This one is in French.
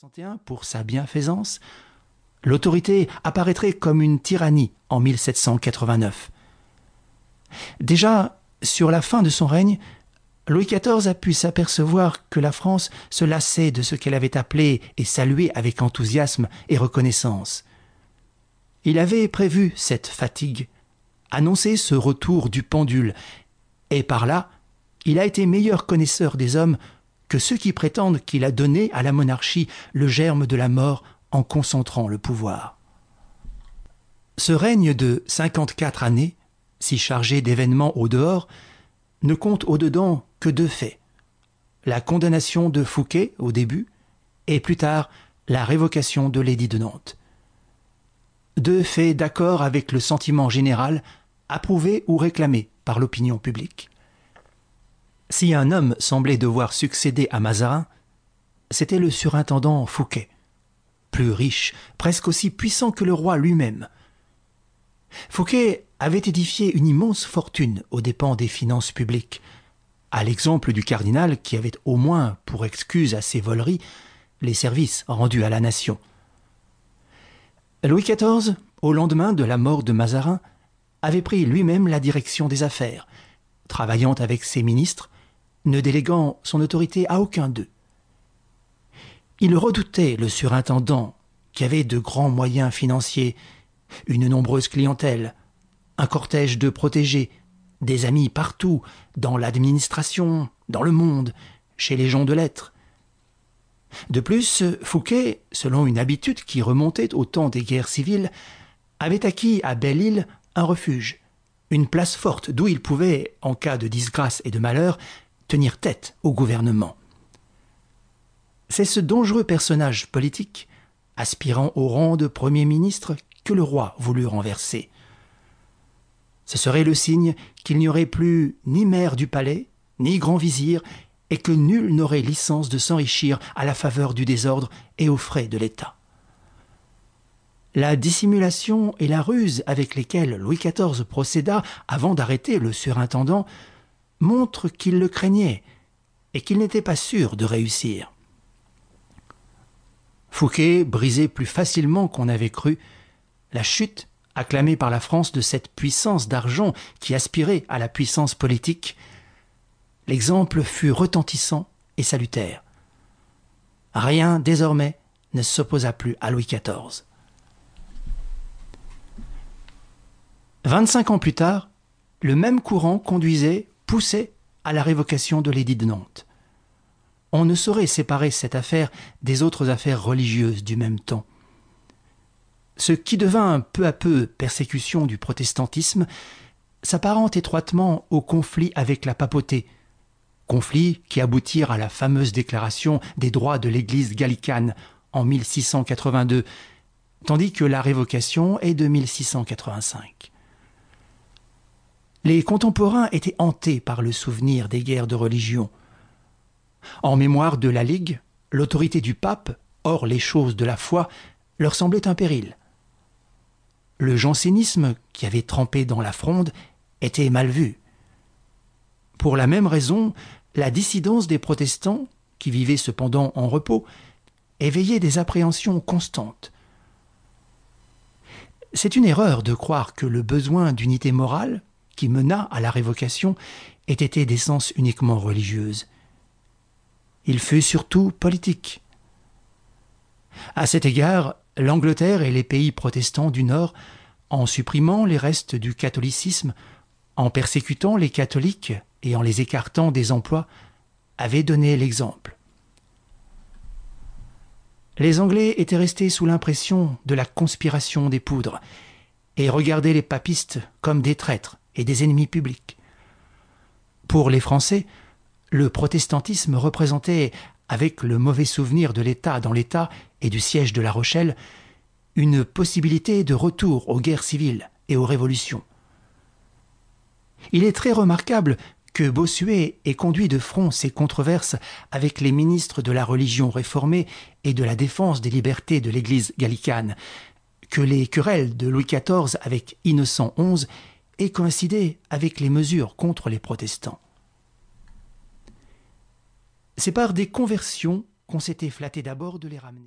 61 pour sa bienfaisance, l'autorité apparaîtrait comme une tyrannie en 1789. Déjà, sur la fin de son règne, Louis XIV a pu s'apercevoir que la France se lassait de ce qu'elle avait appelé et salué avec enthousiasme et reconnaissance. Il avait prévu cette fatigue, annoncé ce retour du pendule, et par là, il a été meilleur connaisseur des hommes que ceux qui prétendent qu'il a donné à la monarchie le germe de la mort en concentrant le pouvoir. Ce règne de cinquante-quatre années, si chargé d'événements au dehors, ne compte au dedans que deux faits. La condamnation de Fouquet au début, et plus tard la révocation de l'édit de Nantes. Deux faits d'accord avec le sentiment général, approuvé ou réclamé par l'opinion publique. Si un homme semblait devoir succéder à Mazarin, c'était le surintendant Fouquet, plus riche, presque aussi puissant que le roi lui-même. Fouquet avait édifié une immense fortune aux dépens des finances publiques, à l'exemple du cardinal qui avait au moins pour excuse à ses voleries les services rendus à la nation. Louis XIV, au lendemain de la mort de Mazarin, avait pris lui-même la direction des affaires, travaillant avec ses ministres, ne déléguant son autorité à aucun d'eux. Il redoutait le surintendant, qui avait de grands moyens financiers, une nombreuse clientèle, un cortège de protégés, des amis partout, dans l'administration, dans le monde, chez les gens de lettres. De plus, Fouquet, selon une habitude qui remontait au temps des guerres civiles, avait acquis à Belle-Île un refuge, une place forte d'où il pouvait, en cas de disgrâce et de malheur, tenir tête au gouvernement. C'est ce dangereux personnage politique, aspirant au rang de Premier ministre, que le roi voulut renverser. Ce serait le signe qu'il n'y aurait plus ni maire du palais, ni grand vizir, et que nul n'aurait licence de s'enrichir à la faveur du désordre et aux frais de l'État. La dissimulation et la ruse avec lesquelles Louis XIV procéda avant d'arrêter le surintendant montre qu'il le craignait et qu'il n'était pas sûr de réussir. Fouquet brisait plus facilement qu'on avait cru la chute acclamée par la France de cette puissance d'argent qui aspirait à la puissance politique. L'exemple fut retentissant et salutaire. Rien désormais ne s'opposa plus à Louis XIV. Vingt-cinq ans plus tard, le même courant conduisait poussait à la révocation de l'édit de Nantes. On ne saurait séparer cette affaire des autres affaires religieuses du même temps. Ce qui devint peu à peu persécution du protestantisme s'apparente étroitement au conflit avec la papauté, conflit qui aboutirent à la fameuse déclaration des droits de l'Église gallicane en 1682, tandis que la révocation est de 1685. Les contemporains étaient hantés par le souvenir des guerres de religion. En mémoire de la Ligue, l'autorité du pape, hors les choses de la foi, leur semblait un péril. Le jansénisme, qui avait trempé dans la fronde, était mal vu. Pour la même raison, la dissidence des protestants, qui vivaient cependant en repos, éveillait des appréhensions constantes. C'est une erreur de croire que le besoin d'unité morale, qui mena à la révocation ait été d'essence uniquement religieuse. Il fut surtout politique. À cet égard, l'Angleterre et les pays protestants du Nord, en supprimant les restes du catholicisme, en persécutant les catholiques et en les écartant des emplois, avaient donné l'exemple. Les Anglais étaient restés sous l'impression de la conspiration des poudres et regardaient les papistes comme des traîtres et des ennemis publics. Pour les Français, le protestantisme représentait, avec le mauvais souvenir de l'État dans l'État et du siège de La Rochelle, une possibilité de retour aux guerres civiles et aux révolutions. Il est très remarquable que Bossuet ait conduit de front ces controverses avec les ministres de la religion réformée et de la défense des libertés de l'Église gallicane, que les querelles de Louis XIV avec Innocent XI et coïncidé avec les mesures contre les protestants. C'est par des conversions qu'on s'était flatté d'abord de les ramener.